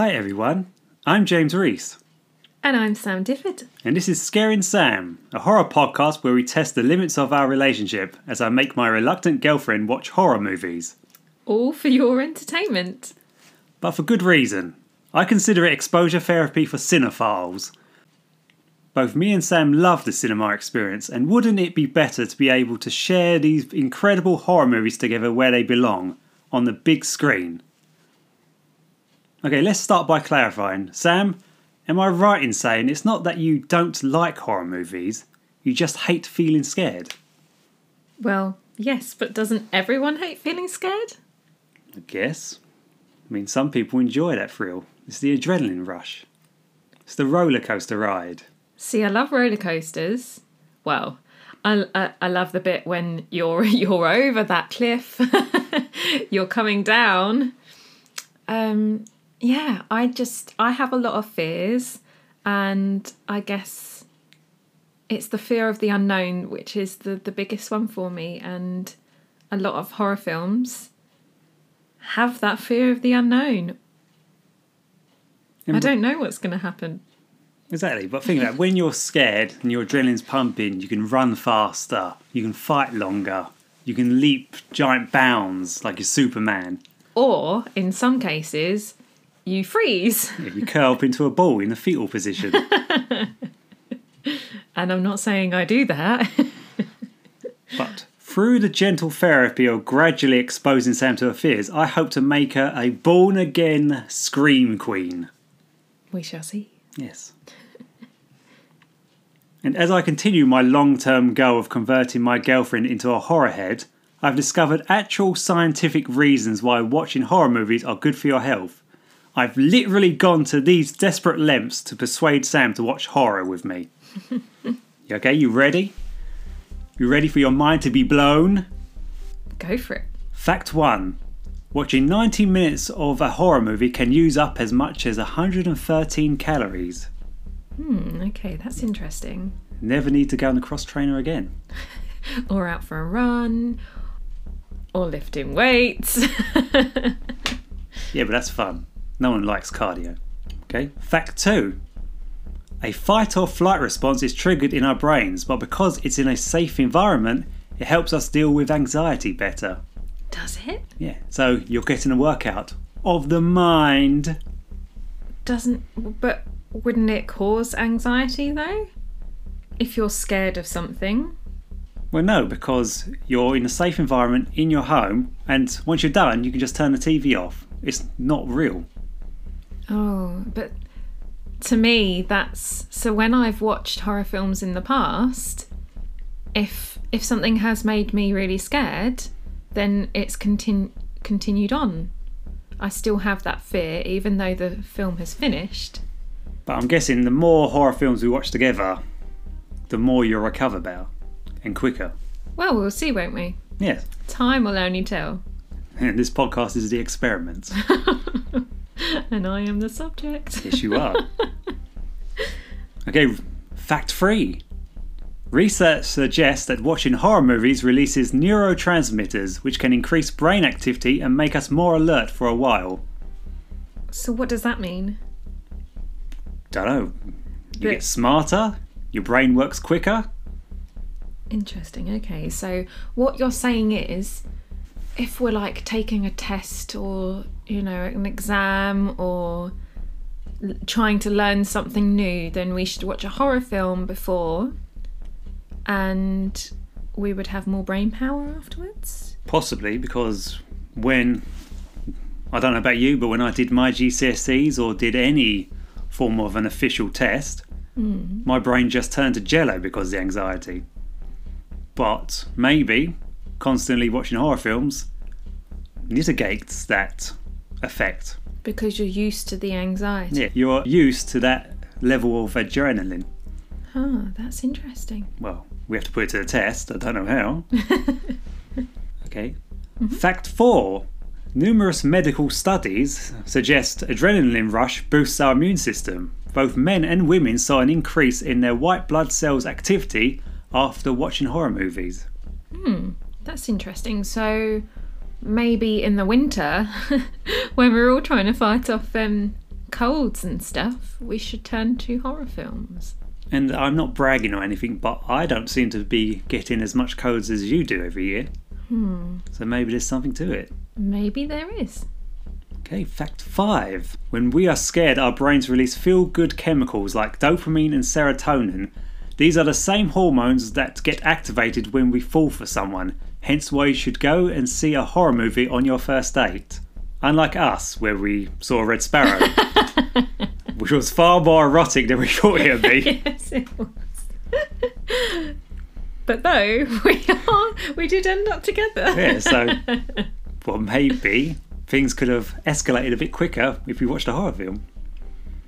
Hi everyone, I'm James Reese, And I'm Sam Difford. and this is Scaring Sam, a horror podcast where we test the limits of our relationship as I make my reluctant girlfriend watch horror movies. All for your entertainment. But for good reason. I consider it exposure therapy for cinephiles. Both me and Sam love the cinema experience, and wouldn't it be better to be able to share these incredible horror movies together where they belong, on the big screen? Okay, let's start by clarifying. Sam, am I right in saying it's not that you don't like horror movies, you just hate feeling scared? Well, yes, but doesn't everyone hate feeling scared? I guess. I mean, some people enjoy that thrill. It's the adrenaline rush. It's the roller coaster ride. See, I love roller coasters. Well, I, I, I love the bit when you're you're over that cliff, you're coming down. Um, yeah, I just I have a lot of fears, and I guess it's the fear of the unknown, which is the the biggest one for me. And a lot of horror films have that fear of the unknown. I don't know what's going to happen. Exactly, but think about it, when you're scared and your adrenaline's pumping, you can run faster, you can fight longer, you can leap giant bounds like you're Superman. Or, in some cases, you freeze. Yeah, You curl up into a ball in the fetal position. And I'm not saying I do that. but through the gentle therapy of gradually exposing Sam to her fears, I hope to make her a born again scream queen. we shall see. Yes. And as I continue my long term goal of converting my girlfriend into a horror head, I've discovered actual scientific reasons why watching horror movies are good for your health. I've literally gone to these desperate lengths to persuade Sam to watch horror with me. Okay, you ready? You ready for your mind to be blown? Go for it. Fact 1 Watching 90 minutes of a horror movie can use up as much as 113 calories. Hmm, okay, that's interesting. Never need to go on the cross trainer again. Or out for a run, or lifting weights. Yeah, but that's fun. No one likes cardio. Okay. Fact two a fight or flight response is triggered in our brains, but because it's in a safe environment, it helps us deal with anxiety better. Does it? Yeah, so you're getting a workout of the mind. Doesn't, but wouldn't it cause anxiety though? If you're scared of something. Well, no, because you're in a safe environment in your home, and once you're done, you can just turn the TV off. It's not real. Oh, but to me, that's so. When I've watched horror films in the past, if if something has made me really scared, then it's continu- continued on. I still have that fear, even though the film has finished. But I'm guessing the more horror films we watch together, the more you'll recover better and quicker. Well, we'll see, won't we? Yes. Time will only tell. And this podcast is the experiment. And I am the subject. yes, you are. Okay, fact three. Research suggests that watching horror movies releases neurotransmitters which can increase brain activity and make us more alert for a while. So, what does that mean? Don't know. You But- get smarter, your brain works quicker. Interesting. Okay. So, what you're saying is if we're like taking a test or, you know, an exam or l- trying to learn something new, then we should watch a horror film before and we would have more brain power afterwards. Possibly because when I don't know about you, but when I did my GCSEs or did any form of an official test, mm. my brain just turned to jello because of the anxiety. But maybe constantly watching horror films mitigates that effect. Because you're used to the anxiety. Yeah, you're used to that level of adrenaline. Huh, that's interesting. Well, we have to put it to the test. I don't know how. okay. Mm-hmm. Fact four numerous medical studies suggest adrenaline rush boosts our immune system. Both men and women saw an increase in their white blood cells activity after watching horror movies. Hmm. That's interesting. So maybe in the winter, when we're all trying to fight off um, colds and stuff, we should turn to horror films. And I'm not bragging or anything, but I don't seem to be getting as much colds as you do every year. Hmm. So maybe there's something to it. Maybe there is. Okay, fact five. When we are scared, our brains release feel good chemicals like dopamine and serotonin. These are the same hormones that get activated when we fall for someone, hence why you should go and see a horror movie on your first date. Unlike us, where we saw Red Sparrow, which was far more erotic than we thought it would be. yes, it was. but though we are, we did end up together. Yeah, so, well, maybe things could have escalated a bit quicker if we watched a horror film.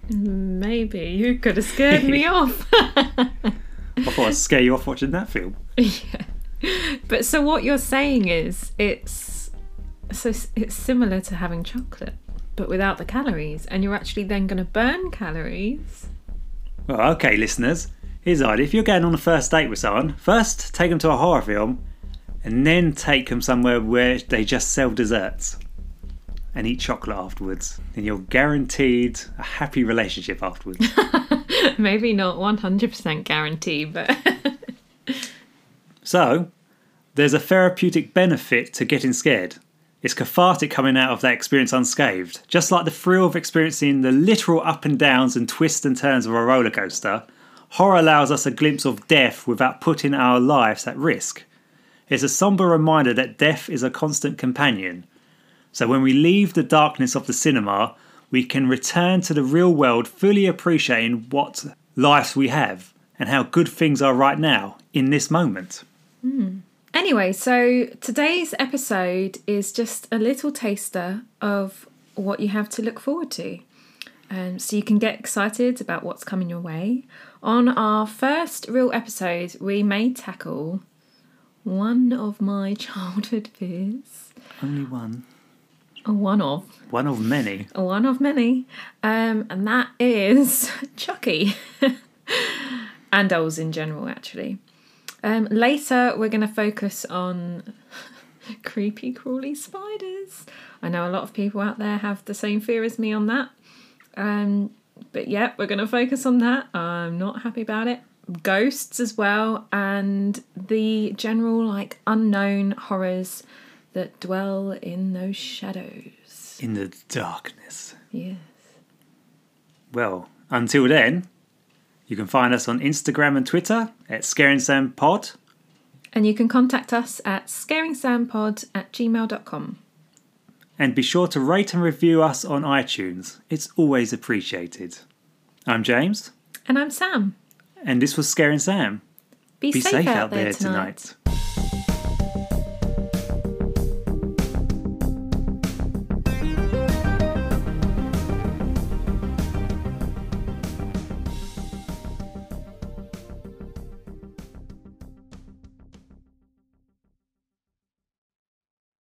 Maybe you could have scared me off. I thought I'd scare you off watching that film. yeah. But so what you're saying is it's so it's similar to having chocolate, but without the calories, and you're actually then going to burn calories. Well, okay, listeners. Here's the idea. If you're going on a first date with someone, first take them to a horror film, and then take them somewhere where they just sell desserts and eat chocolate afterwards. Then you're guaranteed a happy relationship afterwards. Maybe not 100% guarantee, but so, there's a therapeutic benefit to getting scared. It's cathartic coming out of that experience unscathed. Just like the thrill of experiencing the literal up and downs and twists and turns of a roller coaster, horror allows us a glimpse of death without putting our lives at risk. It's a somber reminder that death is a constant companion. So when we leave the darkness of the cinema, we can return to the real world fully appreciating what lives we have and how good things are right now in this moment. Anyway, so today's episode is just a little taster of what you have to look forward to. Um, so you can get excited about what's coming your way. On our first real episode, we may tackle one of my childhood fears. Only one. A one of. One of many. A one of many. Um, and that is Chucky. and dolls in general, actually. Um, later, we're going to focus on creepy, crawly spiders. I know a lot of people out there have the same fear as me on that. Um, but yeah, we're going to focus on that. I'm not happy about it. Ghosts as well, and the general, like, unknown horrors that dwell in those shadows. In the darkness. Yes. Well, until then, you can find us on Instagram and Twitter at Scaring Sam Pod. And you can contact us at scaringsampod at gmail.com. And be sure to rate and review us on iTunes. It's always appreciated. I'm James, And I'm Sam. and this was Scaring Sam. Be, Be safe, out, there, tonight. tonight.